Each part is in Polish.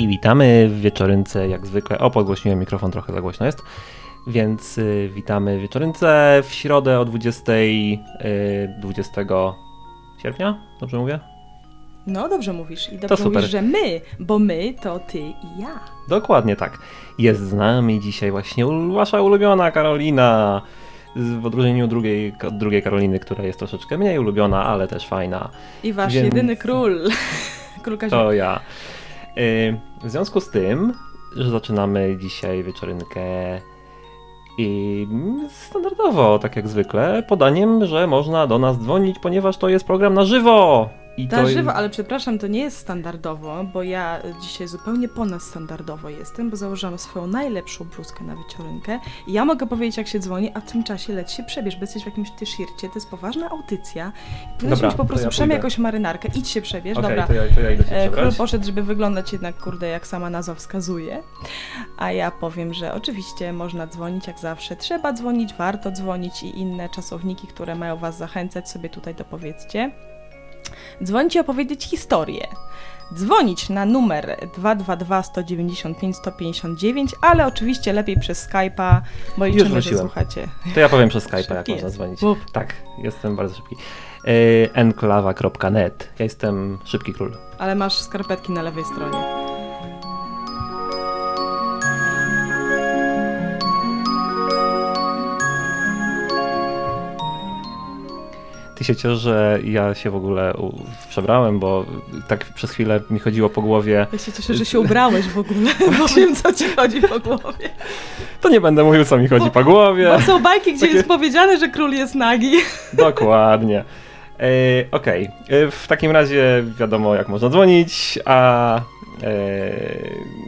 i witamy w wieczorynce jak zwykle. O, podgłośniłem mikrofon, trochę za głośno jest. Więc y, witamy w wieczorynce w środę o 20, y, 20 sierpnia, dobrze mówię? No, dobrze mówisz. I dobrze mówisz, że my, bo my to ty i ja. Dokładnie tak. Jest z nami dzisiaj właśnie wasza ulubiona Karolina. W odróżnieniu drugiej, drugiej Karoliny, która jest troszeczkę mniej ulubiona, ale też fajna. I wasz Więc... jedyny król. król To ja. Y, w związku z tym, że zaczynamy dzisiaj wieczorynkę i standardowo, tak jak zwykle, podaniem, że można do nas dzwonić, ponieważ to jest program na żywo. I na żywo, ale przepraszam, to nie jest standardowo, bo ja dzisiaj zupełnie ponadstandardowo jestem, bo założyłam swoją najlepszą bluzkę na wieczorynkę. I ja mogę powiedzieć, jak się dzwoni, a w tym czasie leć się przebierz, bo jesteś w jakimś t-shircie, to jest poważna audycja. Powinieneś mieć po prostu ja przynajmniej jakąś marynarkę, idź się przebierz, okay, dobra. To ja, to ja idę się e, Król poszedł, żeby wyglądać jednak, kurde, jak sama nazwa wskazuje, a ja powiem, że oczywiście można dzwonić jak zawsze, trzeba dzwonić, warto dzwonić i inne czasowniki, które mają Was zachęcać, sobie tutaj dopowiedzcie dzwonić i opowiedzieć historię. Dzwonić na numer 222 195 159, ale oczywiście lepiej przez Skype'a, bo liczymy, że słuchacie. To ja powiem przez Skype'a, jak można dzwonić. Uf. Tak, jestem bardzo szybki. Yy, enklawa.net. Ja jestem szybki król. Ale masz skarpetki na lewej stronie. Ty się ciesz, że ja się w ogóle przebrałem, bo tak przez chwilę mi chodziło po głowie. Ja się cieszę, że się ubrałeś w ogóle, bo wiem, co ci chodzi po głowie. To nie będę mówił, co mi chodzi bo, po głowie. Bo są bajki, gdzie Takie... jest powiedziane, że król jest nagi. Dokładnie. E, Okej, okay. E, w takim razie wiadomo, jak można dzwonić, a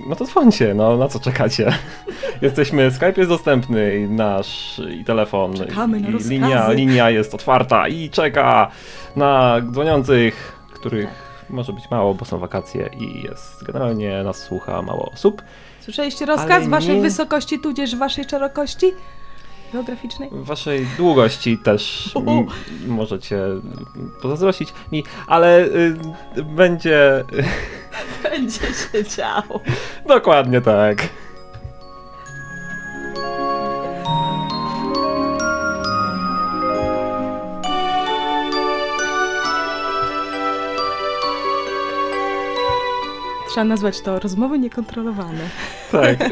no to dzwońcie, no na co czekacie? Jesteśmy, Skype jest dostępny, nasz i telefon, Czekamy na i linia, linia jest otwarta i czeka na dzwoniących, których może być mało, bo są wakacje i jest generalnie nas słucha mało osób. Słyszeliście rozkaz waszej nie... wysokości tudzież waszej szerokości? Geograficznej? Waszej długości też możecie pozazdrościć mi, ale y, będzie... Będzie się działo. Dokładnie tak. Trzeba nazwać to rozmowy niekontrolowane. Tak.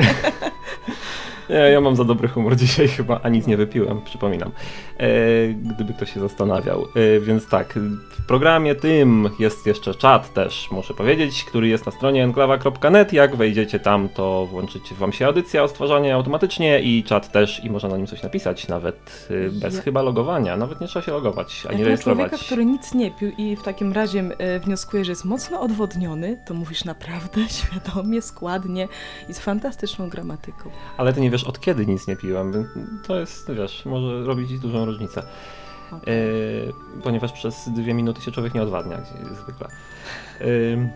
Nie, ja mam za dobry humor dzisiaj chyba, a nic nie wypiłem, przypominam. E, gdyby ktoś się zastanawiał. E, więc tak, w programie tym jest jeszcze czat też, muszę powiedzieć, który jest na stronie enklawa.net. Jak wejdziecie tam, to włączycie wam się audycja, odtwarzanie automatycznie i czat też i można na nim coś napisać, nawet e, bez ja... chyba logowania. Nawet nie trzeba się logować, ani Jak rejestrować. człowieka, który nic nie pił i w takim razie wnioskuje, że jest mocno odwodniony, to mówisz naprawdę świadomie, składnie i z fantastyczną gramatyką. Ale ty nie wiesz, wiesz, od kiedy nic nie piłem. To jest, wiesz, może robić dużą różnicę. Okay. Yy, ponieważ przez dwie minuty się człowiek nie odwadnia, jak zwykle. Yy,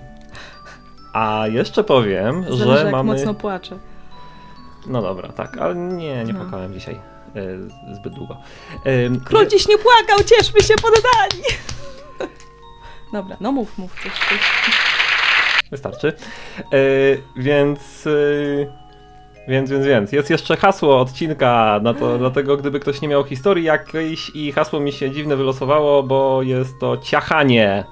a jeszcze powiem, Zależy, że jak mamy... mocno płacze. No dobra, tak, ale nie, nie no. płakałem dzisiaj yy, zbyt długo. Król dziś nie płakał, cieszmy się poddani! dobra, no mów, mów coś. Wystarczy. więc więc, więc, więc. Jest jeszcze hasło odcinka na to, dlatego gdyby ktoś nie miał historii jakiejś i hasło mi się dziwne wylosowało, bo jest to ciachanie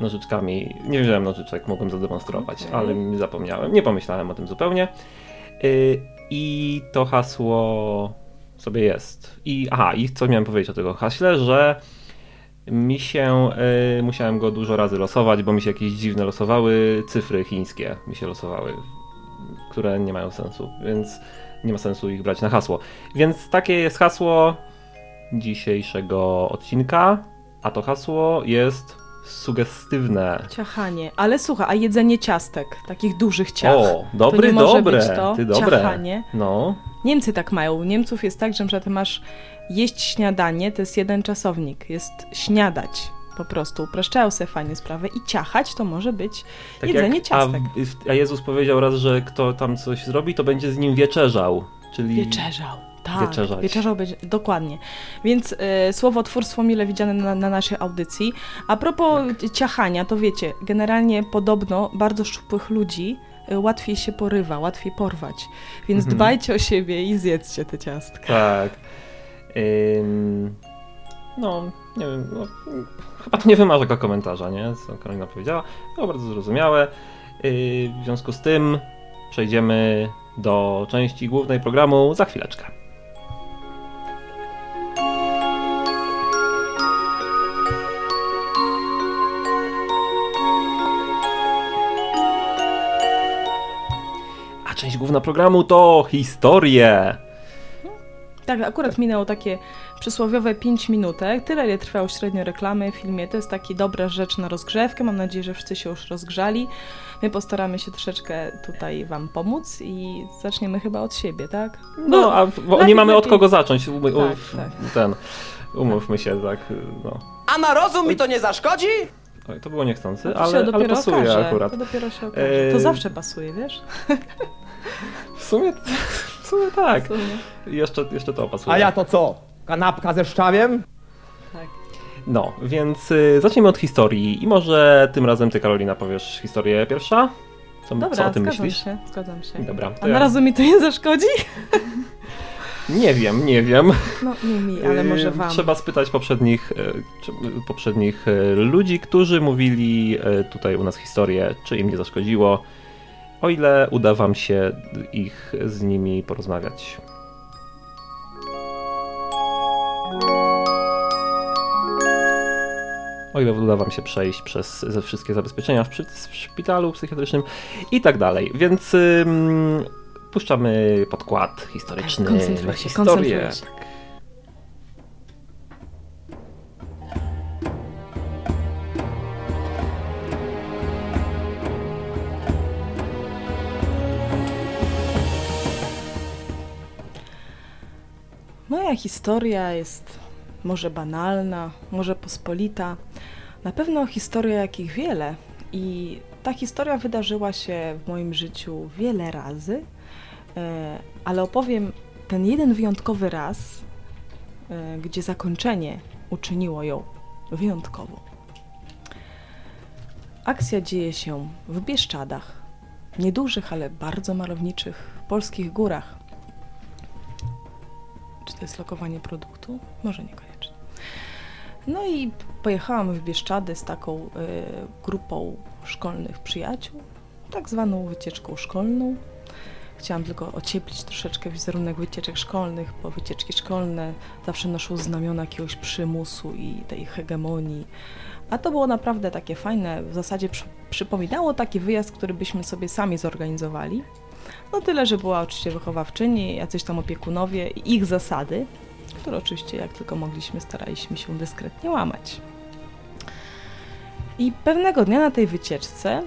nożyczkami. Nie wziąłem nożyczek, mogłem zademonstrować, okay. ale mi zapomniałem. Nie pomyślałem o tym zupełnie. Yy, I to hasło sobie jest. I aha, i co miałem powiedzieć o tego haśle, że mi się, yy, musiałem go dużo razy losować, bo mi się jakieś dziwne losowały, cyfry chińskie mi się losowały które nie mają sensu, więc nie ma sensu ich brać na hasło. Więc takie jest hasło dzisiejszego odcinka, a to hasło jest sugestywne. Ciachanie. Ale słuchaj, a jedzenie ciastek, takich dużych ciach. O, dobre, to dobre. To Ty dobre. Ciachanie. No. Niemcy tak mają. U Niemców jest tak, że ty masz jeść śniadanie, to jest jeden czasownik. Jest śniadać po prostu upraszczają sobie fajnie sprawę i ciachać to może być tak jedzenie jak, ciastek. A, a Jezus powiedział raz, że kto tam coś zrobi, to będzie z nim wieczerzał. Czyli... Wieczerzał. Tak, wieczerzać. wieczerzał będzie, dokładnie. Więc y, słowotwórstwo mile widziane na, na, naszej audycji. A propos tak. ciachania, to wiecie, generalnie podobno bardzo szczupłych ludzi y, łatwiej się porywa, łatwiej porwać. Więc Mhm. dbajcie o siebie i zjedzcie te ciastka. Tak. Ym, no, nie wiem, no, chyba to nie wymaga tego komentarza, nie? Co Karolina powiedziała. Było bardzo zrozumiałe. Yy, w związku z tym przejdziemy do części głównej programu za chwileczkę. A część główna programu to historie. Tak, akurat minęło takie przysłowiowe 5 minutek. Tyle ile trwało średnio reklamy w filmie. To jest taka dobra rzecz na rozgrzewkę. Mam nadzieję, że wszyscy się już rozgrzali. My postaramy się troszeczkę tutaj Wam pomóc i zaczniemy chyba od siebie, tak? No, a bo nie lepiej- mamy od kogo zacząć. Um, um, Tak, Ten. Umówmy się, tak. No. A na rozum mi to nie zaszkodzi? Oj, to było niechcący, No to ale, się ale pasuje okaże. akurat. To dopiero się okaże. To Eee, zawsze pasuje, wiesz? W sumie, w sumie tak. W sumie. Jeszcze, jeszcze to pasuje. A ja to co? Kanapka ze szczawiem? Tak. No, więc y, zacznijmy od historii. I może tym razem ty, Karolina, powiesz historię pierwsza? Co, Dobra, co o tym zgadzam myślisz? się, zgadzam się. Dobra, to A ja- na razu mi to nie zaszkodzi? Nie wiem, nie wiem. No nie mi, ale może Y, wam. Trzeba spytać poprzednich, y, poprzednich ludzi, którzy mówili tutaj u nas historię, czy im nie zaszkodziło, o ile uda wam się ich z nimi porozmawiać. O ile uda wam się przejść przez ze wszystkie zabezpieczenia w, w szpitalu psychiatrycznym i tak dalej. Więc ym, puszczamy podkład historyczny się, historię. Historia jest może banalna, może pospolita. Na pewno historia jakich wiele. I ta historia wydarzyła się w moim życiu wiele razy, e, ale opowiem ten jeden wyjątkowy raz, e, gdzie zakończenie uczyniło ją wyjątkową. Akcja dzieje się w Bieszczadach, niedużych, ale bardzo malowniczych polskich górach. Czy to jest lokowanie produktu? Może niekoniecznie. No i pojechałam w Bieszczady z taką y, grupą szkolnych przyjaciół, tak zwaną wycieczką szkolną. Chciałam tylko ocieplić troszeczkę wizerunek wycieczek szkolnych, bo wycieczki szkolne zawsze noszą znamiona jakiegoś przymusu i tej hegemonii. A to było naprawdę takie fajne, w zasadzie przy, przypominało taki wyjazd, który byśmy sobie sami zorganizowali. No tyle, że była oczywiście wychowawczyni, jacyś tam opiekunowie i ich zasady, które oczywiście jak tylko mogliśmy staraliśmy się dyskretnie łamać. I pewnego dnia na tej wycieczce,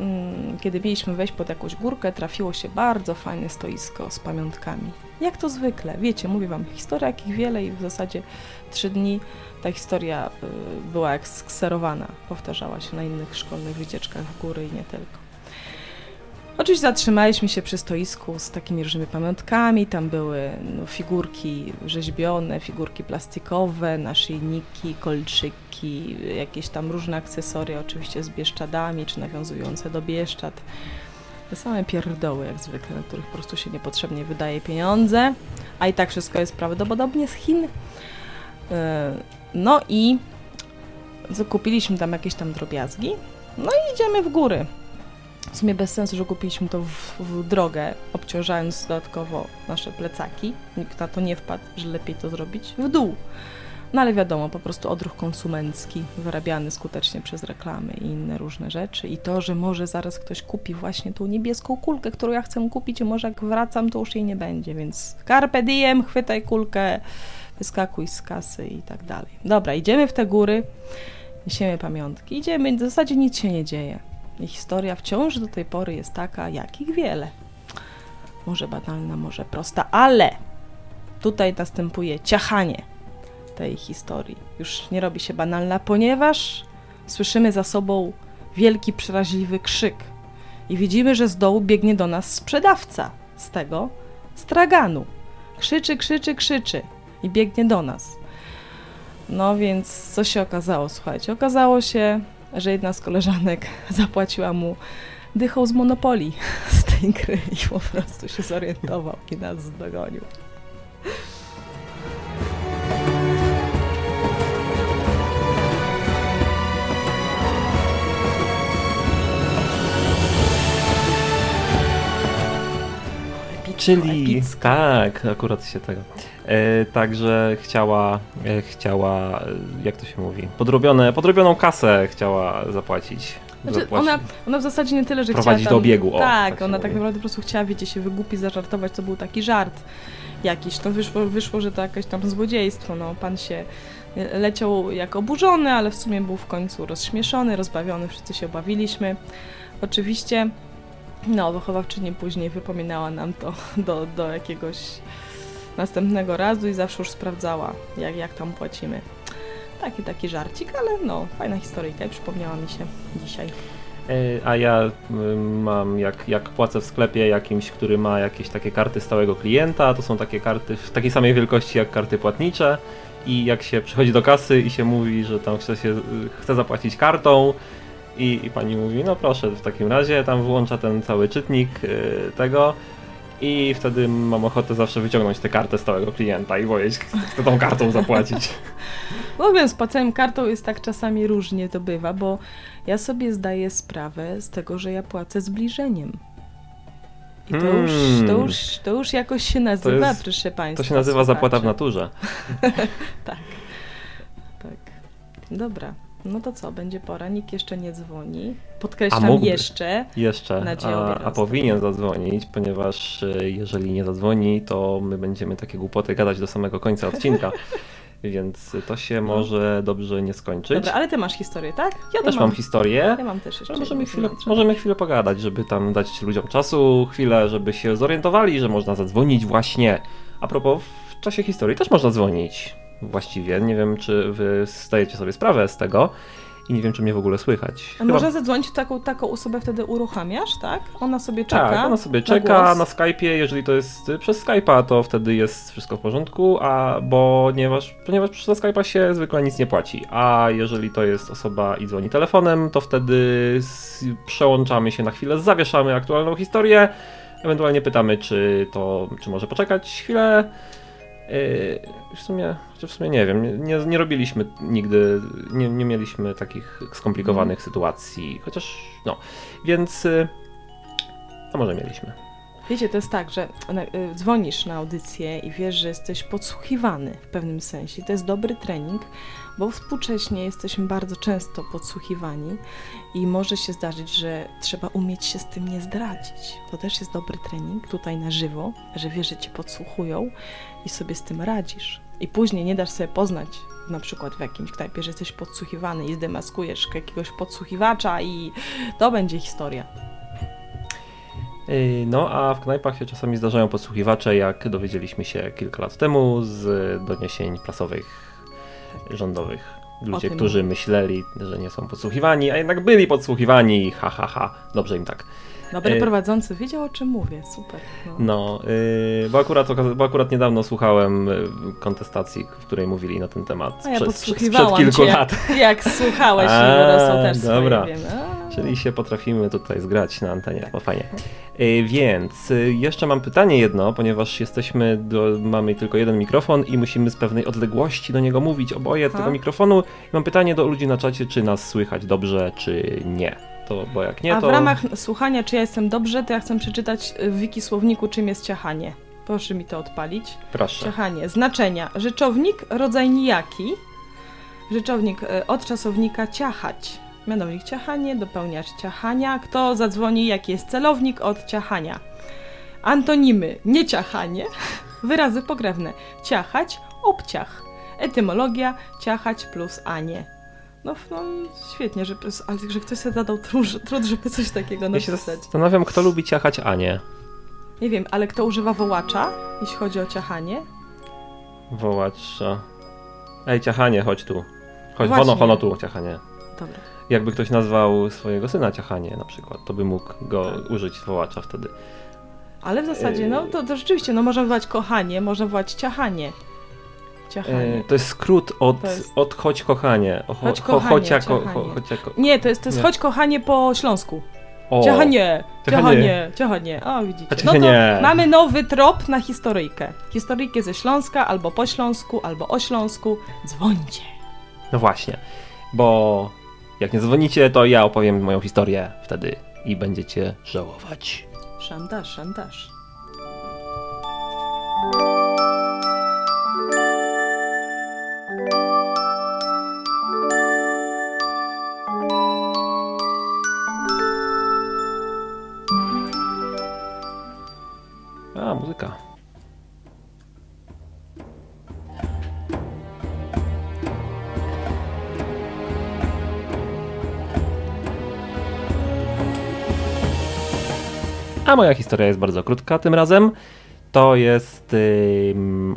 mm, kiedy mieliśmy wejść pod jakąś górkę, trafiło się bardzo fajne stoisko z pamiątkami. Jak to zwykle, wiecie, mówię wam, historia jakich wiele i w zasadzie trzy dni ta historia y, była jak skserowana, powtarzała się na innych szkolnych wycieczkach w góry i nie tylko. Oczywiście zatrzymaliśmy się przy stoisku z takimi różnymi pamiątkami. Tam były no, figurki rzeźbione, figurki plastikowe, naszyjniki, kolczyki, jakieś tam różne akcesoria, oczywiście z bieszczadami czy nawiązujące do bieszczad. Te same pierdoły, jak zwykle, na których po prostu się niepotrzebnie wydaje pieniądze, a i tak wszystko jest prawdopodobnie z Chin. Yy, No i zakupiliśmy tam jakieś tam drobiazgi. No i idziemy w góry. W sumie bez sensu, że kupiliśmy to w, w drogę, obciążając dodatkowo nasze plecaki. Nikt na to nie wpadł, że lepiej to zrobić w dół. No ale wiadomo, po prostu odruch konsumencki wyrabiany skutecznie przez reklamy i inne różne rzeczy. I to, że może zaraz ktoś kupi właśnie tą niebieską kulkę, którą ja chcę kupić, i może jak wracam, to już jej nie będzie. Więc carpe diem, chwytaj kulkę, wyskakuj z kasy i tak dalej. Dobra, idziemy w te góry, niesiemy pamiątki, idziemy, w zasadzie nic się nie dzieje. I historia wciąż do tej pory jest taka, jakich wiele. Może banalna, może prosta, ale tutaj następuje ciachanie tej historii. Już nie robi się banalna, ponieważ słyszymy za sobą wielki, przeraźliwy krzyk. I widzimy, że z dołu biegnie do nas sprzedawca z tego straganu. Krzyczy, krzyczy, krzyczy i biegnie do nas. No więc co się okazało? Słuchajcie, okazało się, że jedna z koleżanek zapłaciła mu dychał z Monopolii z tej gry i po prostu się zorientował i nas dogonił. Czyli tak, akurat się tego. E, także chciała, e, chciała, e, jak to się mówi, podrobione, podrobioną kasę chciała zapłacić. Znaczy, ona, ona w zasadzie nie tyle, że Prowadzić chciała do tam, obiegu, o, tak, tak ona mówi. tak naprawdę po prostu chciała, wiecie, się wygłupić, zażartować, to był taki żart jakiś. To wyszło, wyszło, że to jakieś tam złodziejstwo, no pan się leciał jak oburzony, ale w sumie był w końcu rozśmieszony, rozbawiony, wszyscy się obawiliśmy. Oczywiście, no, wychowawczyni później wypominała nam to do, do jakiegoś następnego razu i zawsze już sprawdzała, jak, jak tam płacimy. Taki, taki żarcik, ale no, fajna historyjka i przypomniała mi się dzisiaj. E, A ja y, mam, jak, jak płacę w sklepie jakimś, który ma jakieś takie karty stałego klienta, to są takie karty w takiej samej wielkości jak karty płatnicze i jak się przychodzi do kasy i się mówi, że tam chce, się, y, chce zapłacić kartą i, i pani mówi, no proszę w takim razie, tam włącza ten cały czytnik y, tego i wtedy mam ochotę zawsze wyciągnąć tę kartę stałego klienta i powiedzieć, chcę tą kartą zapłacić. No z płaceniem kartą jest tak czasami różnie to bywa, bo ja sobie zdaję sprawę z tego, że ja płacę zbliżeniem. I to, Hmm. już, to, już, to już jakoś się nazywa, jest- proszę Państwa. To się nazywa zapłata w naturze. Tak. Tak. Dobra. No to co, będzie pora, nikt jeszcze nie dzwoni. Podkreślam mógłby. jeszcze. Jeszcze, a, a powinien zadzwonić, ponieważ e, jeżeli nie zadzwoni, to my będziemy takie głupoty gadać do samego końca odcinka. Więc to się może dobrze nie skończyć. Dobra, ale ty masz historię, tak? ja też mam historię. Ja mam też jeszcze. możemy chwilę, możemy chwilę pogadać, żeby tam dać ludziom czasu, chwilę, żeby się zorientowali, że można zadzwonić właśnie. A propos, w czasie historii też można dzwonić. Właściwie, nie wiem, czy wy zdajecie sobie sprawę z tego i nie wiem, czy mnie w ogóle słychać. A można zadzwonić, taką, taką osobę wtedy uruchamiasz, tak? Ona sobie czeka. Tak, ona sobie czeka głos. na Skype'ie, jeżeli to jest y, przez Skype'a, to wtedy jest wszystko w porządku, a ponieważ, ponieważ przez Skype'a się zwykle nic nie płaci, a jeżeli to jest osoba i dzwoni telefonem, to wtedy przełączamy się na chwilę, zawieszamy aktualną historię, ewentualnie pytamy, czy to, czy może poczekać chwilę. Yy, w sumie, chociaż w sumie nie wiem, nie, nie robiliśmy nigdy, nie, nie mieliśmy takich skomplikowanych sytuacji, chociaż no, więc y, a może mieliśmy. Wiecie, to jest tak, że y, dzwonisz na audycję i wiesz, że jesteś podsłuchiwany w pewnym sensie. To jest dobry trening, bo współcześnie jesteśmy bardzo często podsłuchiwani i może się zdarzyć, że trzeba umieć się z tym nie zdradzić. To też jest dobry trening tutaj na żywo, że wiesz, że cię podsłuchują i sobie z tym radzisz. I później nie dasz sobie poznać na przykład w jakimś knajpie, że jesteś podsłuchiwany i zdemaskujesz jakiegoś podsłuchiwacza i to będzie historia. Yy, No, a w knajpach się czasami zdarzają podsłuchiwacze, jak dowiedzieliśmy się kilka lat temu z doniesień prasowych rządowych. Ludzie, tym. którzy myśleli, że nie są podsłuchiwani, a jednak byli podsłuchiwani, ha, ha, ha. Dobrze im tak. Dobry Y- prowadzący wiedział o czym mówię, super. No. No, yy, bo, akurat, bo akurat niedawno słuchałem yy, kontestacji, w której mówili na ten temat. A ja sprzed, sprzed kilku cię, lat. Jak słuchałeś i A, bo to są też dobra. swoje, wiem. Czyli się potrafimy tutaj zgrać na antenie, to fajnie. Y, Więc y, jeszcze mam pytanie jedno, ponieważ jesteśmy, do, mamy tylko jeden mikrofon i musimy z pewnej odległości do niego mówić oboje Aha. tego mikrofonu. Mam pytanie do ludzi na czacie, czy nas słychać dobrze, czy nie. To, bo jak nie, A to... w ramach słuchania, czy ja jestem dobrze, to ja chcę przeczytać w wiki słowniku, czym jest ciachanie. Proszę mi to odpalić. Proszę. Ciachanie. Znaczenia. Rzeczownik, rodzaj nijaki. Rzeczownik e, od czasownika ciachać. Mianownik ciachanie, dopełniacz ciachania. Kto zadzwoni, jaki jest celownik od ciachania. Antonimy nieciachanie. Wyrazy pokrewne. Ciachać, obciach. Etymologia ciachać plus anie. No, no świetnie, że, ale że ktoś sobie zadał trud, żeby coś takiego Ja się napisać. zastanawiam, kto lubi ciachać Anię. Nie wiem, ale kto używa wołacza, jeśli chodzi o ciachanie? Wołacza. Ej, ciachanie, chodź tu. Chodź, Właśnie. hono tu, ciachanie. Dobra. Jakby ktoś nazwał swojego syna ciachanie na przykład, to by mógł go użyć wołacza wtedy. Ale w zasadzie, no to, to rzeczywiście, no można wołać kochanie, można wołać ciachanie. Ciachanie. E, to jest skrót od, jest- od chodź kochanie. O, cho, Chodź cho, kochanie, chocia, ko, cho, chocia, ko. Nie, to jest, to jest Nie. chodź kochanie po śląsku. O, Ciachanie, Ciachanie. ciachanie. O, widzicie. No to mamy nowy trop na historyjkę. Historyjkę ze Śląska, albo po Śląsku, albo o Śląsku. Dzwońcie. No właśnie, bo jak nie dzwonicie, to ja opowiem moją historię wtedy i będziecie żałować. Szantaż, szantaż. A moja historia jest bardzo krótka tym razem. To jest.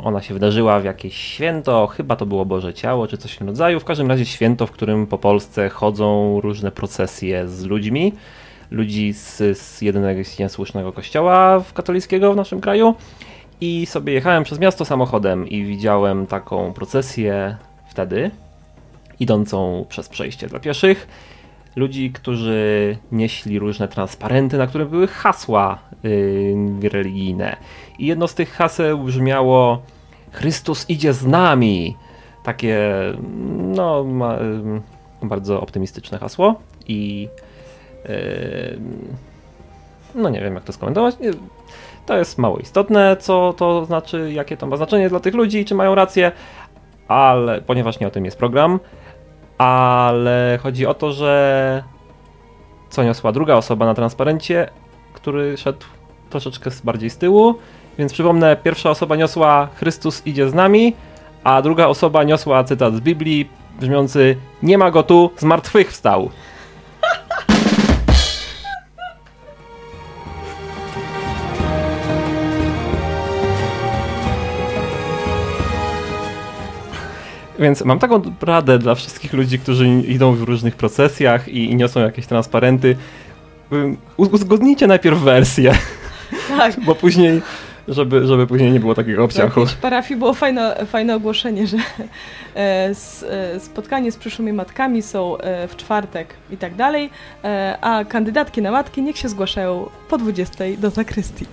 ona się wydarzyła w jakieś święto, chyba to było Boże Ciało, czy coś w tym rodzaju. W każdym razie święto, w którym po Polsce chodzą różne procesje z ludźmi. Ludzi z, z jedynego niesłusznego kościoła katolickiego w naszym kraju. I sobie jechałem przez miasto samochodem i widziałem taką procesję wtedy, idącą przez przejście dla pieszych. Ludzi, którzy nieśli różne transparenty, na których były hasła yy, religijne. I jedno z tych haseł brzmiało: Chrystus idzie z nami. Takie, no, ma, ym, bardzo optymistyczne hasło. I ym, no nie wiem, jak to skomentować. To jest mało istotne, co to znaczy, jakie to ma znaczenie dla tych ludzi, czy mają rację, ale ponieważ nie o tym jest program, ale chodzi o to, że co niosła druga osoba na transparencie, który szedł troszeczkę bardziej z tyłu, więc przypomnę, pierwsza osoba niosła Chrystus idzie z nami, a druga osoba niosła cytat z Biblii brzmiący nie ma go tu, z Więc mam taką radę dla wszystkich ludzi, którzy idą w różnych procesjach i, i niosą jakieś transparenty. Uzgodnijcie najpierw wersję, Tak. bo później, żeby, żeby później nie było takiego W obciachu. jakiejś parafii było fajne, fajne ogłoszenie, że e, e, spotkanie z przyszłymi matkami są e, w czwartek i tak dalej, a kandydatki na matki niech się zgłaszają po 20 do zakrystii.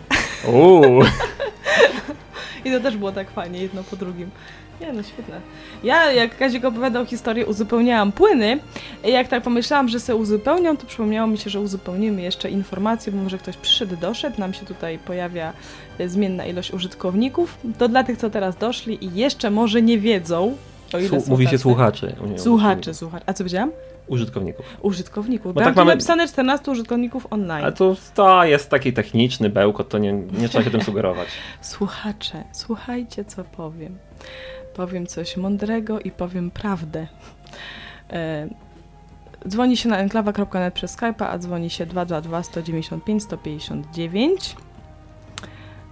Uuu, I to też było tak fajnie, jedno po drugim. Nie no, świetne. Ja, jak Kazik opowiadał historię, uzupełniałam płyny. I jak tak pomyślałam, że se uzupełniam, to przypomniało mi się, że uzupełnimy jeszcze informacje, bo może ktoś przyszedł, doszedł, nam się tutaj pojawia e, zmienna ilość użytkowników. To dla tych, co teraz doszli i jeszcze może nie wiedzą, o ile Słu- mówi się słuchacze. słuchaczy. Słuchacze, słuchacze. A co powiedziałam? Użytkowników. Użytkowników. Bo tak mamy- napisane 14 użytkowników online. Ale to, to jest taki techniczny bełkot, to nie, nie trzeba się tym sugerować. Słuchacze, słuchajcie, co powiem. Powiem coś mądrego i powiem prawdę. E, dzwoni się na enklawa.net przez Skype'a, a dzwoni się 222 195 159.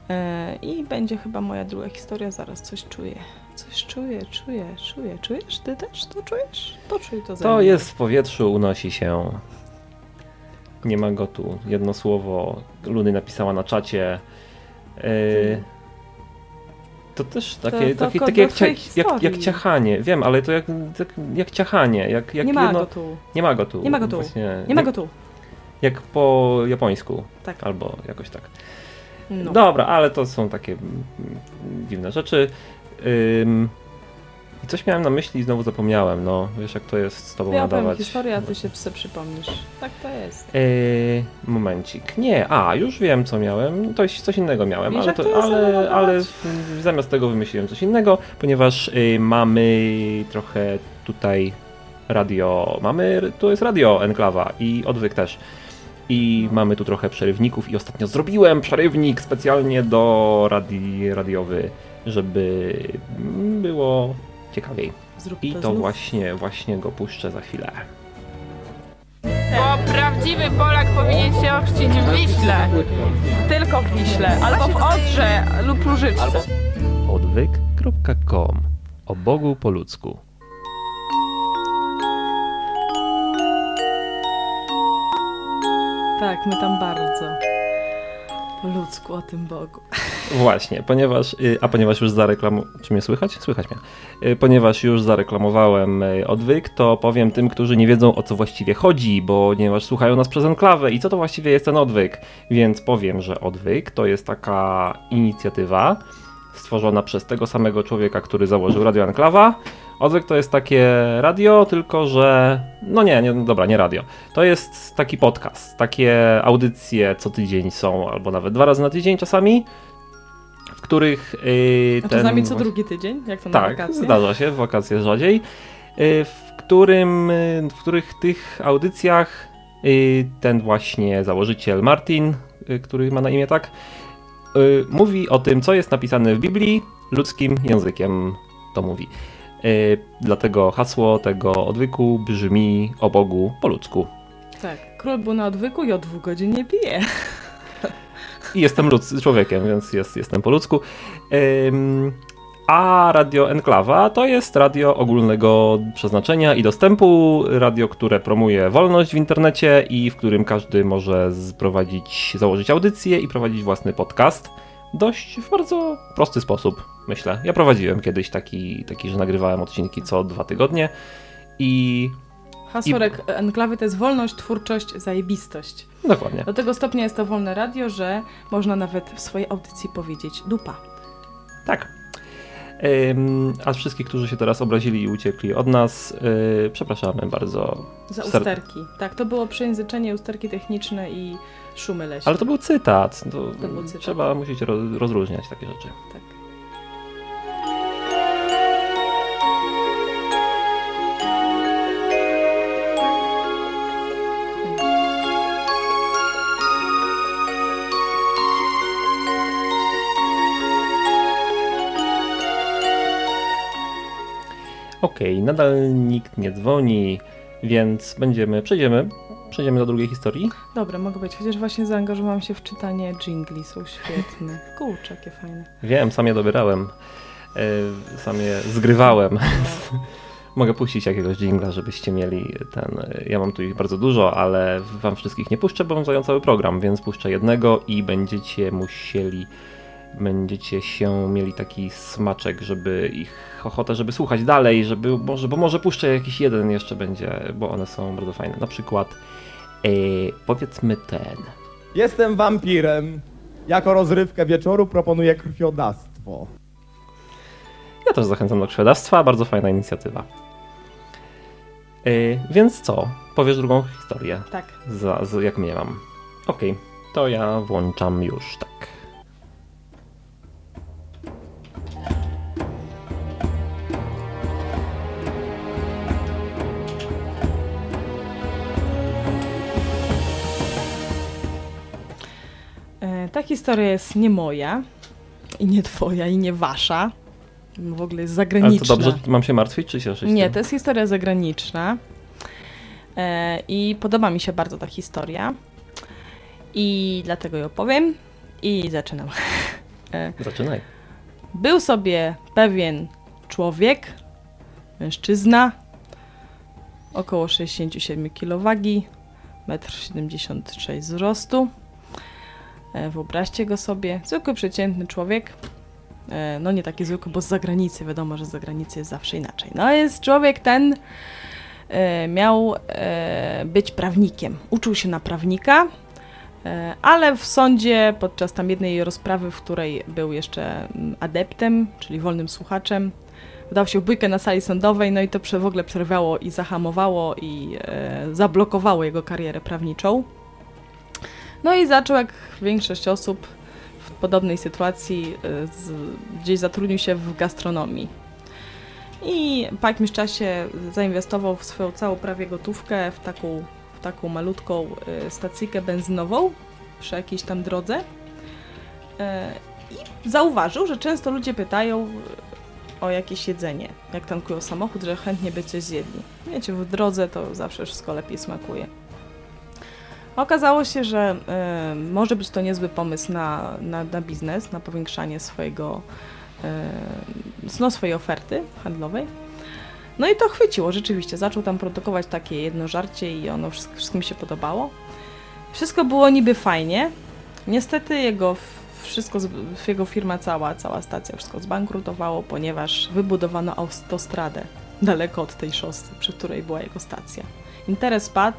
E, I będzie chyba moja druga historia, zaraz coś czuję. Coś czuję, czuję, czuję. Czujesz? Ty też to czujesz? To czuj to ze To jest w powietrzu, unosi się. Nie ma go tu. Jedno słowo. Luny napisała na czacie. Yy, to też takie, to takie, kod takie do jak, jak, jak ciachanie. Wiem, ale to jak, jak, jak ciachanie. Jak, jak Nie ma jedno, go tu. Nie ma go tu. Nie ma go tu. Właśnie, Nie ma go tu. Jak po japońsku. Tak. Albo jakoś tak. No. Dobra, ale to są takie mm, dziwne rzeczy. Ym, I coś miałem na myśli i znowu zapomniałem. No, wiesz jak to jest z tobą Ja nadawać. historię, a ty się sobie przypomnisz. Tak to jest. Yy, momencik. Nie, a już wiem co miałem. To jest coś innego miałem, Wiesz, ale, to, ale, ale zamiast tego wymyśliłem coś innego, ponieważ y, mamy trochę tutaj radio. Mamy, tu jest radio Enklawa i odwyk też. I mamy tu trochę przerywników i ostatnio zrobiłem przerywnik specjalnie do radi, radiowy, żeby było ciekawiej. Zrób I to znów. właśnie, właśnie go puszczę za chwilę. Bo prawdziwy Polak powinien się ochrzcić w Wiśle. Tylko w Wiśle, albo w Odrze lub Różyczce. odwyk.com o Bogu po ludzku. Tak, my tam bardzo. Ludzku o tym Bogu. Właśnie, ponieważ, y, a ponieważ już zareklamowałem, czy mnie słychać? Słychać mnie. Y, Ponieważ już zareklamowałem y, odwyk, to powiem tym, którzy nie wiedzą o co właściwie chodzi, bo ponieważ słuchają nas przez enklawę i co to właściwie jest ten odwyk. Więc powiem, że odwyk to jest taka inicjatywa stworzona przez tego samego człowieka, który założył Radio Enklawa. Odwyk to jest takie radio, tylko że. No nie, nie, dobra, nie radio. To jest taki podcast. Takie audycje co tydzień są, albo nawet dwa razy na tydzień czasami, w których. Yy, A czasami co drugi tydzień, jak to na tak, wakacje? zdarza się, w wakacje rzadziej. Y, W, którym, y, w których tych audycjach y, ten właśnie założyciel Martin, y, który ma na imię tak, y, mówi o tym, co jest napisane w Biblii, ludzkim językiem to mówi. Y, Dlatego hasło tego odwyku brzmi o Bogu po ludzku. Tak. Król był na odwyku i od dwóch godzin nie pije. I jestem ludz, człowiekiem, więc jest, jestem po ludzku. A Radio Enklawa to jest radio ogólnego przeznaczenia i dostępu, radio, które promuje wolność w internecie i w którym każdy może założyć audycję i prowadzić własny podcast. Dość w bardzo prosty sposób, myślę. Ja prowadziłem kiedyś taki, taki że nagrywałem odcinki co dwa tygodnie i Hasło I- enklawy to jest wolność, twórczość, zajebistość. dokładnie. Do tego stopnia jest to wolne radio, że można nawet w swojej audycji powiedzieć dupa. Tak. A wszystkich, którzy się teraz obrazili i uciekli od nas, yy, przepraszamy bardzo. Za usterki. Tak, to było przejęzyczenie, usterki techniczne i szumy leśne. Ale to był cytat. To, To był cytat. Trzeba, musicie roz, rozróżniać takie rzeczy. Tak. Nadal nikt nie dzwoni, więc będziemy, przejdziemy, przejdziemy do drugiej historii. Dobra, mogę być. Chociaż właśnie zaangażowałam się w czytanie jingli, są świetne. Kurczę, jakie fajne. Wiem, sam je dobierałem, yy, sam je zgrywałem. Mogę puścić jakiegoś jingla, żebyście mieli ten. Ja mam tu ich bardzo dużo, ale wam wszystkich nie puszczę, bo mam zajął cały program, więc puszczę jednego i będziecie musieli. Będziecie się mieli taki smaczek, żeby ich ochotę, żeby słuchać dalej, żeby może, bo może puszczę jakiś jeden jeszcze będzie, bo one są bardzo fajne. Na przykład e, powiedzmy ten. Jestem wampirem. Jako rozrywkę wieczoru proponuję krwiodawstwo. Ja też zachęcam do krwiodawstwa, bardzo fajna inicjatywa. E, więc co? Powiesz drugą historię? Tak. za, za, jak mnie mam. Okej, to ja włączam już, tak. Historia jest nie moja, i nie twoja, i nie wasza. W ogóle jest Ale zagraniczna. to dobrze, mam się martwić czy cieszyć? Nie, to jest historia zagraniczna. E, I podoba mi się bardzo ta historia. I dlatego ją powiem. I zaczynam. Zaczynaj. Był sobie pewien człowiek, mężczyzna, około 67 kg wagi, 1,76 m wzrostu. E, Wyobraźcie go sobie, zwykły przeciętny człowiek. E, No nie taki zwykły, bo z zagranicy, wiadomo, że z zagranicy jest zawsze inaczej. No jest człowiek ten, e, miał być prawnikiem. Uczył się na prawnika, Ale w sądzie, podczas tam jednej rozprawy, w której był jeszcze mm, adeptem, czyli wolnym słuchaczem, wdał się w bójkę na sali sądowej, no i to w ogóle przerwało i zahamowało i zablokowało jego karierę prawniczą. No i zaczął, jak większość osób w podobnej sytuacji, e, z, gdzieś zatrudnił się w gastronomii. I po jakimś czasie zainwestował w swoją całą prawie gotówkę w taką w taką malutką y, stacyjkę benzynową przy jakiejś tam drodze. E, I zauważył, że często ludzie pytają y, o jakieś jedzenie, jak tankują samochód, że chętnie by coś zjedli. Wiecie, w drodze to zawsze wszystko lepiej smakuje. Okazało się, że y, może być to niezły pomysł na, na, na biznes, na powiększanie swojego, y, no, swojej oferty handlowej. No i to chwyciło, rzeczywiście. Zaczął tam produkować takie jedno żarcie i ono wszystkim się podobało. Wszystko było niby fajnie, Niestety jego wszystko, jego firma cała, cała stacja, wszystko zbankrutowało, ponieważ wybudowano autostradę daleko od tej szosy, przy której była jego stacja. Interes padł,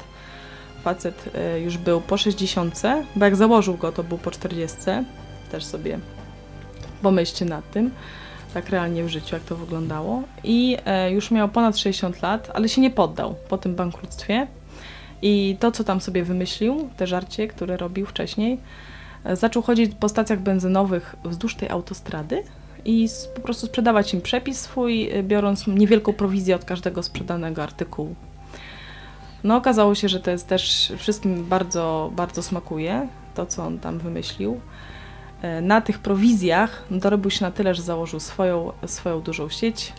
facet y, już był po 60, bo jak założył go, to był po 40. Też sobie pomyślcie nad tym, tak realnie w życiu, jak to wyglądało. I e, już miał ponad 60 lat, ale się nie poddał po tym bankructwie. I to, co tam sobie wymyślił, te żarcie, które robił wcześniej, e, zaczął chodzić po stacjach benzynowych wzdłuż tej autostrady i po prostu sprzedawać im przepis swój, e, biorąc niewielką prowizję od każdego sprzedanego artykułu. No, okazało się, że to jest też wszystkim bardzo, bardzo smakuje, to co on tam wymyślił. E, Na tych prowizjach dorobił się na tyle, że założył swoją, swoją dużą sieć.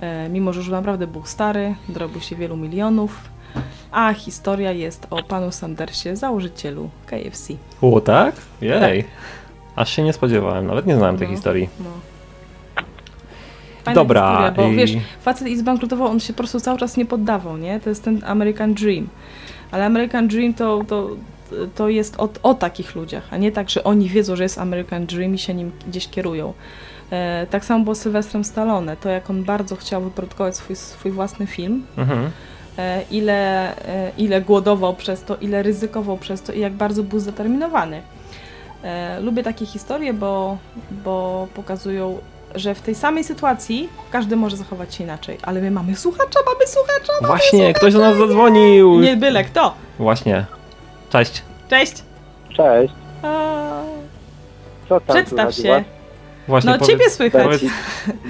E, Mimo, że już naprawdę był stary, dorobił się wielu milionów. A historia jest o panu Sandersie, założycielu KFC. O, tak? Jej. Aż się nie spodziewałem, nawet nie znałem tej No. historii. No. Fajna Dobra, historia, bo i- wiesz, facet i zbankrutował, on się po prostu cały czas nie poddawał, nie? To jest ten American Dream. Ale American Dream to, to, to jest o, o takich ludziach, a nie tak, że oni wiedzą, że jest American Dream i się nim gdzieś kierują. E, tak samo było z Sylwestrem Stallone. To jak on bardzo chciał wyprodukować swój, swój własny film, Mhm. e, ile, e, ile głodował przez to, ile ryzykował przez to i jak bardzo był zdeterminowany. E, lubię takie historie, bo, bo pokazują, że w tej samej sytuacji każdy może zachować się inaczej, ale my mamy słuchacza, mamy słuchacza! Właśnie, ktoś do nas zadzwonił. Nie byle kto! Właśnie. Cześć. Cześć! Cześć, A, co tam Przedstaw słychać się. Właśnie No powiedz- ciebie słychać. powiedz-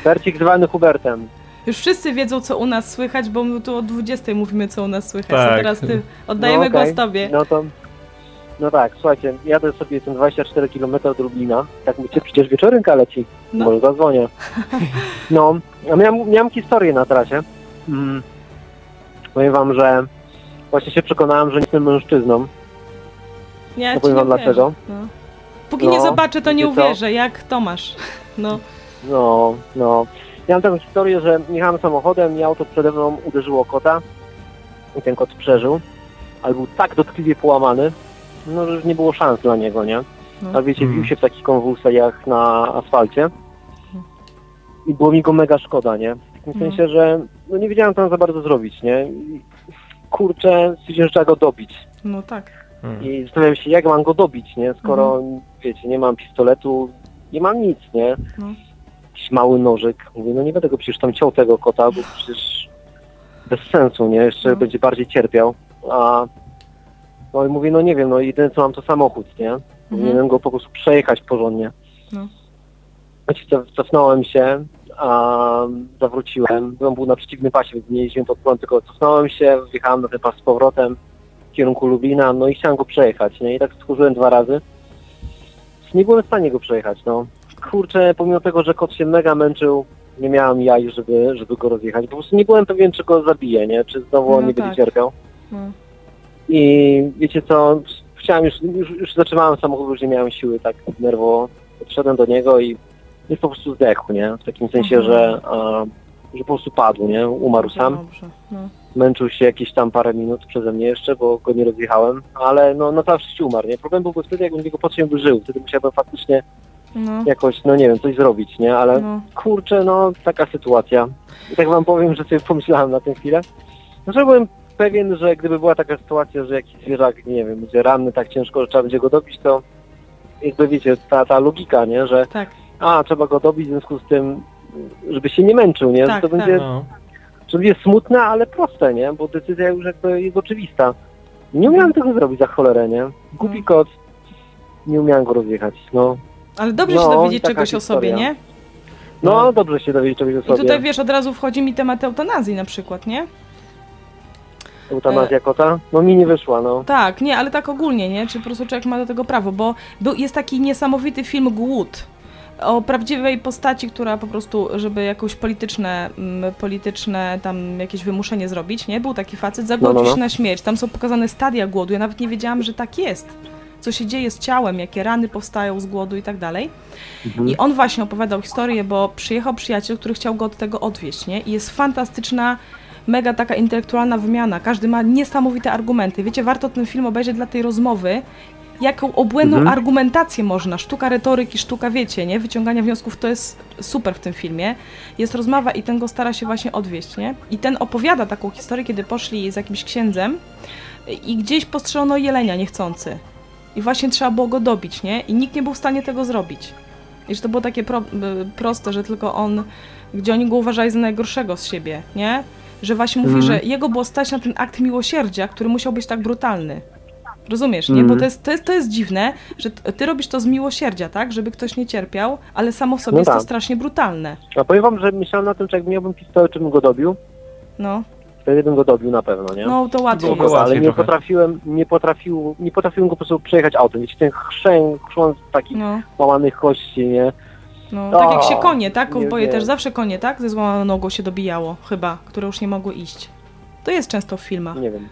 Bercik zwany Hubertem. Już wszyscy wiedzą, co u nas słychać, bo my tu o 20 mówimy, co u nas słychać. Tak. A teraz ty oddajemy no, okej. głos tobie. No to, no tak, słuchajcie, jadę sobie, jestem 24 km od Lublina. Tak mówicie, przecież wieczorynka leci. No. Może zadzwonię. No, a miałem, miałem historię na trasie. Mm. Powiem wam, że właśnie się przekonałem, że nie jestem mężczyzną. Ja ci powiem wam uwierzę. dlaczego. No. Póki No, nie zobaczę, to nie wiecie co? uwierzę. Jak Tomasz. No. No, no. Miałem taką historię, że jechałem samochodem i auto przede mną uderzyło kota i ten kot przeżył, ale był tak dotkliwie połamany, no, że już nie było szans dla niego, nie? No. A wiecie, Mhm. wił się w takich konwulsjach na asfalcie i było mi go mega szkoda, nie? W takim Mhm. sensie, że no nie wiedziałem co za bardzo zrobić, nie? I, kurczę, stwierdziłem, że trzeba go dobić. No tak. I zastanawiam się, jak mam go dobić, nie? Skoro, wiecie, nie mam pistoletu, nie mam nic, nie? No. Jakiś mały nożyk. Mówię, no nie będę go przecież tam ciął tego kota, bo przecież bez sensu, nie? Jeszcze No. będzie bardziej cierpiał. A no i mówię, no nie wiem, no jedyne co mam to samochód, nie? Powinienem go po prostu przejechać porządnie. No. Cof- cofnąłem się, a zawróciłem. On był na przeciwnym pasie, więc nie jeździłem pod prąd, tylko cofnąłem się, wjechałem na ten pas z powrotem w kierunku Lublina, no i chciałem go przejechać, nie? I tak stworzyłem dwa razy. Nie byłem w stanie go przejechać, no. Kurczę, pomimo tego, że kot się mega męczył, nie miałem jaj, żeby, żeby go rozjechać. Po prostu nie byłem pewien, czy go zabiję, nie? Czy znowu on No nie tak. będzie cierpiał. No. I wiecie co, chciałem już, już, już zatrzymałem samochód, już nie miałem siły tak nerwowo. Podszedłem do niego i już po prostu zdechł, nie? W takim sensie, Mhm. że, a, że po prostu padł, nie? Umarł sam. Dobrze. No. Męczył się jakieś tam parę minut przeze mnie jeszcze, bo go nie rozjechałem, ale no na całe szczęście umarł, nie? Problem byłby wtedy, jakbym jego potrzebnie żył. Wtedy musiałbym faktycznie No. jakoś, no nie wiem, coś zrobić, nie? Ale No. kurczę, no taka sytuacja. I tak wam powiem, że sobie pomyślałem na tę chwilę. Znaczy byłem pewien, że gdyby była taka sytuacja, że jakiś zwierzak, nie wiem, będzie ranny tak ciężko, że trzeba będzie go dobić, to jakby wiecie, ta, ta logika, nie? Że Tak. a, trzeba go dobić, w związku z tym, żeby się nie męczył, nie? Tak, to tak. będzie, No. będzie smutne, ale proste, nie? Bo decyzja już jakby jest oczywista. Nie umiałem tego zrobić za cholerę, nie? Głupi No. kot. Nie umiałem go rozjechać, no. Ale dobrze No, się dowiedzieć czegoś o sobie, historia. nie? No, No. dobrze się dowiedzieć czegoś o I sobie. tutaj wiesz, od razu wchodzi mi temat eutanazji na przykład, nie? Eutanazja kota? No mi nie wyszła, no. Tak, nie, ale tak ogólnie, nie? Czy po prostu człowiek ma do tego prawo, bo był, jest taki niesamowity film Głód o prawdziwej postaci, która po prostu, żeby jakieś polityczne, mm, polityczne tam jakieś wymuszenie zrobić, nie? Był taki facet, zagłodził No, no, no. się na śmierć. Tam są pokazane stadia głodu. Ja nawet nie wiedziałam, że tak jest. Co się dzieje z ciałem, jakie rany powstają z głodu i tak dalej. Mhm. I on właśnie opowiadał historię, bo przyjechał przyjaciel, który chciał go od tego odwieźć, nie? I jest fantastyczna, mega taka intelektualna wymiana. Każdy ma niesamowite argumenty. Wiecie, warto ten film obejrzeć dla tej rozmowy, jaką obłędną Mhm. argumentację można, sztuka retoryki, sztuka wiecie, nie? Wyciągania wniosków to jest super w tym filmie. Jest rozmowa i ten go stara się właśnie odwieść, nie? I ten opowiada taką historię, kiedy poszli z jakimś księdzem i gdzieś postrzelono jelenia niechcący. I właśnie trzeba było go dobić, nie? I nikt nie był w stanie tego zrobić. I że to było takie pro, y, proste, że tylko on, gdzie oni go uważali za najgorszego z siebie, nie? Że właśnie mówi, Mhm. że jego było stać na ten akt miłosierdzia, który musiał być tak brutalny. Rozumiesz, nie? Bo Mhm. to jest, to, jest, to jest dziwne, że ty robisz to z miłosierdzia, tak? Żeby ktoś nie cierpiał, ale samo w sobie No jest to tak. strasznie brutalne. A powiem wam, że myślałem na tym, czy jak miałbym pistolet, czy bym go dobił, No, to bym go dobił na pewno, nie? no to łatwiej łatwiej ale nie trochę. potrafiłem, nie potrafił, nie potrafiłem go po prostu przejechać autem. Wiecie, ten chrzęk, chrząst takich No, łamanych kości, nie? No. Tak jak się konie, tak? Kowboje też zawsze konie, tak? Ze złamaną nogą się dobijało, chyba, które już nie mogły iść. To jest często w filmach. Nie wiem.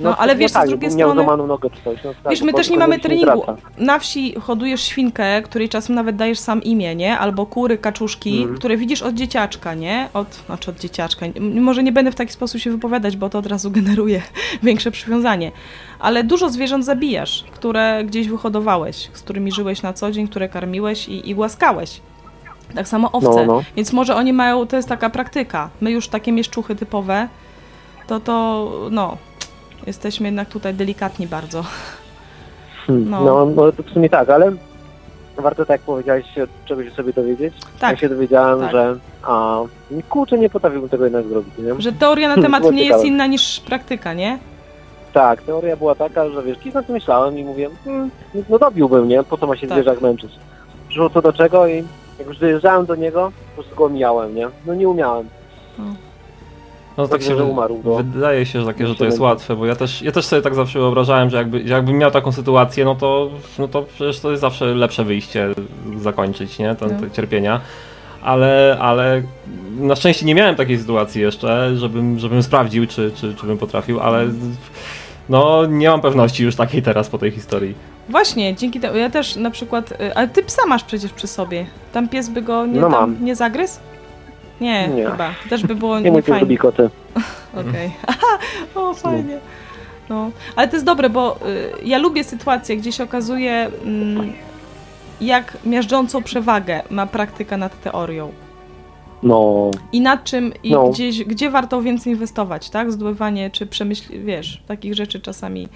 No, ale wiesz, z tak, drugiej bo miał strony- złamaną nogę czy coś. No, tak, Wiesz, my też nie mamy treningu. wraca. Na wsi hodujesz świnkę, której czasem nawet dajesz sam imię, nie? Albo kury, kaczuszki, Mhm. które widzisz od dzieciaczka, nie? Od, znaczy od dzieciaczka. Może nie będę w taki sposób się wypowiadać, bo to od razu generuje większe przywiązanie. Ale dużo zwierząt zabijasz, które gdzieś wyhodowałeś, z którymi żyłeś na co dzień, które karmiłeś i, i głaskałeś. Tak samo owce. No, no. Więc może oni mają, to jest taka praktyka. My już takie mieszczuchy typowe, to to, no, jesteśmy jednak tutaj delikatni bardzo. Hmm. No. No. no, to w sumie tak, ale warto tak jak powiedziałeś się czegoś sobie dowiedzieć. Tak. Ja się dowiedziałem, tak. że a, kurczę, nie potrafiłbym tego jednak zrobić, nie? Że teoria na temat mnie jest inna niż praktyka, nie? Tak, teoria była taka, że wiesz, kilka razy myślałem i mówię, hmm, no dobiłbym, nie? Po co ma się Tak. zwierzak męczyć? Przyszło co do czego i jak już dojeżdżałem do niego, po prostu go omijałem, nie? No nie umiałem. No tak się umarł, bo- wydaje się, że takie, że to jest łatwe, bo ja też, ja też sobie tak zawsze wyobrażałem, że jakby, jakbym miał taką sytuację, no to, no to przecież to jest zawsze lepsze wyjście zakończyć, nie, ten, No. te cierpienia. Ale, ale na szczęście nie miałem takiej sytuacji jeszcze, żebym, żebym sprawdził, czy, czy, czy bym potrafił, ale no nie mam pewności już takiej teraz po tej historii. Właśnie, dzięki temu. Ja też na przykład. y, Ale ty psa masz przecież przy sobie. Tam pies by go nie, No mam. nie zagryzł? Nie, Nie. chyba. Też by było Nie mój pies lubi koty. Okej. Aha, o, fajnie. No. Ale to jest dobre, bo y, ja lubię sytuacje, gdzie się okazuje, mm, jak miażdżącą przewagę ma praktyka nad teorią. No, I nad czym, i No. gdzieś, gdzie warto więcej inwestować, tak? Zdobywanie czy przemyśl, wiesz, takich rzeczy czasami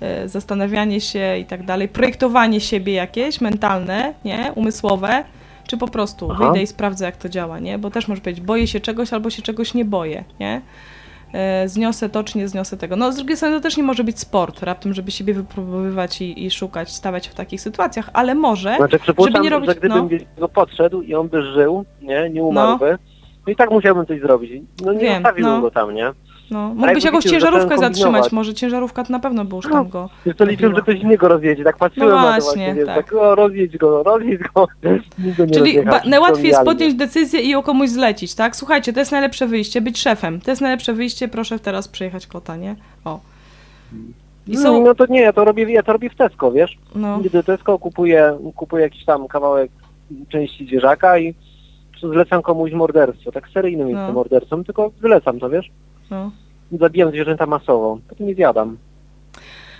e, zastanawianie się i tak dalej, projektowanie siebie jakieś mentalne, nie? Umysłowe, czy po prostu Aha. wyjdę i sprawdzę, jak to działa, nie? Bo też może być, boję się czegoś albo się czegoś nie boję, nie? E, Zniosę to, czy nie zniosę tego. No, z drugiej strony to też nie może być sport, raptem, żeby siebie wypróbowywać i, i szukać, stawać w takich sytuacjach, ale może, znaczy żeby nie robić, że gdybym no. go podszedł i on by żył, nie, nie umarłby, no, i tak musiałbym coś zrobić. No nie Wiem, zostawiłbym no. go tam, nie? No, mógłbyś jakąś ciężarówkę zatrzymać, może ciężarówka to na pewno by już tam go... To liczyłem, że ktoś innego rozjedzie, tak patrzyłem No na to właśnie, właśnie, tak. tak, o, rozjedź go, rozjedź go. Czyli najłatwiej jest podjąć decyzję i ją komuś zlecić, tak? Słuchajcie, to jest najlepsze wyjście, być szefem. To jest najlepsze wyjście, proszę teraz przyjechać kota, nie? O. I No, są... no to nie, ja to robię, ja to robię w Tesco, wiesz? No, Idę do Tesco, kupuję, kupuję jakiś tam kawałek części zwierzaka i zlecam komuś morderstwo. Tak seryjnym No. jestem mordercą, tylko zlecam to, wiesz? No. Zabijam zwierzęta masowo, potem je zjadam.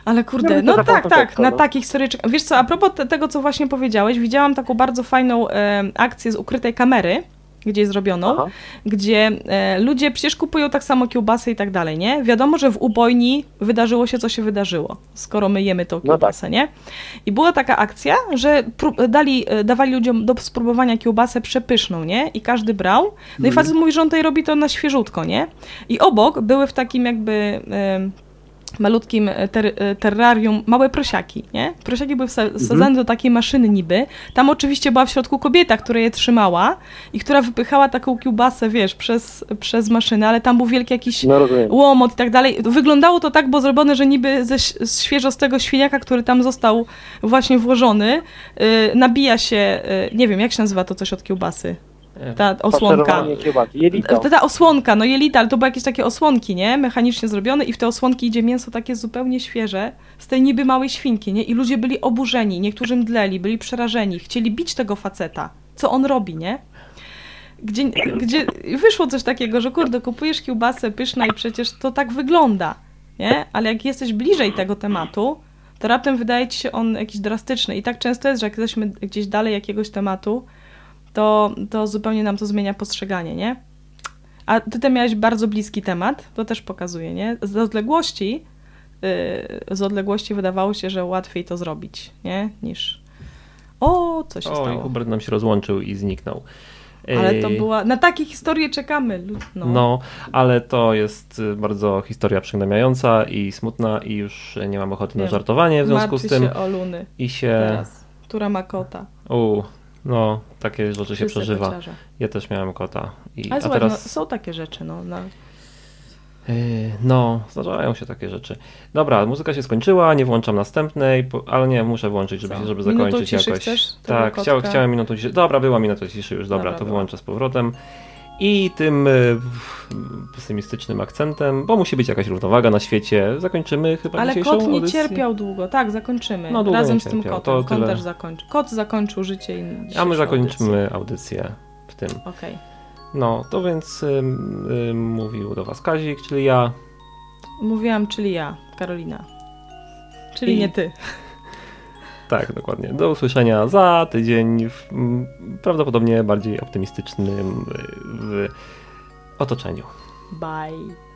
Ale kurde, no to tak, tak, na no. takich historyczkach. Wiesz co, a propos te, tego, co właśnie powiedziałeś, widziałam taką bardzo fajną e, akcję z ukrytej kamery, gdzieś zrobioną, Aha. gdzie e, ludzie przecież kupują tak samo kiełbasy i tak dalej, nie? Wiadomo, że w ubojni wydarzyło się, co się wydarzyło, skoro my jemy tą No kiełbasę, nie? I była taka akcja, że dali, e, dawali ludziom do spróbowania kiełbasę przepyszną, nie? I każdy brał. No i Mhm. facet mówi, że on tutaj robi to na świeżutko, nie? I obok były w takim jakby... E, malutkim e, ter, e, terrarium małe prosiaki, nie? Prosiaki były wsa- wsadzane do takiej maszyny niby. Tam oczywiście była w środku kobieta, która je trzymała i która wypychała taką kiełbasę, wiesz, przez, przez maszynę, ale tam był wielki jakiś No łomot i tak dalej. Wyglądało to tak, bo zrobione, że niby ze świeżo z tego świniaka, który tam został właśnie włożony, yy, nabija się, yy, nie wiem, jak się nazywa to coś od kiełbasy? Ta osłonka. Jelito. Ta, ta osłonka, no jelita, ale to były jakieś takie osłonki, nie? Mechanicznie zrobione i w te osłonki idzie mięso takie zupełnie świeże, z tej niby małej świnki, nie? I ludzie byli oburzeni, niektórzy mdleli, byli przerażeni, chcieli bić tego faceta. Co on robi, nie? Gdzie, gdzie wyszło coś takiego, że kurde, kupujesz kiełbasę pyszna i przecież to tak wygląda, nie? Ale jak jesteś bliżej tego tematu, to raptem wydaje ci się on jakiś drastyczny. I tak często jest, że jak jesteśmy gdzieś dalej jakiegoś tematu, to, to zupełnie nam to zmienia postrzeganie, nie? A ty tam miałeś bardzo bliski temat, to też pokazuje, nie? Z odległości, yy, z odległości wydawało się, że łatwiej to zrobić, nie? Niż o, co się O, stało. Hubert nam się rozłączył i zniknął. Ale to była, na takie historie czekamy. No. No, ale to jest y, bardzo historia przygnębiająca i smutna i już nie mam ochoty na żartowanie w związku Martwi z tym się o Luny i się... teraz, która ma kota. U, no, takie rzeczy się przeżywa. kociarze. Ja też miałem kota. I, Ale a słuchaj, teraz... no, są takie rzeczy, no. no. No, zdarzają się takie rzeczy. Dobra, muzyka się skończyła, nie włączam następnej, ale nie, muszę włączyć, żeby, żeby zakończyć jakoś. chcesz tak, chciał, chciałem minutę ciszy. Dobra, była minuta ciszy już, dobra, Dobra, to była. wyłączę z powrotem. I tym y, pesymistycznym akcentem, bo musi być jakaś równowaga na świecie, zakończymy chyba Ale dzisiejszą kot nie audycję. cierpiał długo. Tak, zakończymy. No, długo Razem z tym kotem. to Kot tyle. też zakończy. Kot zakończył życie i A my zakończymy audycję w tym. audycję. Okej. No, to więc ym, ym, mówił do was Kazik, czyli ja. Mówiłam, czyli ja, Karolina. Czyli I- nie ty. Tak, dokładnie. Do usłyszenia za tydzień w mm, prawdopodobnie bardziej optymistycznym y, w otoczeniu. Bye.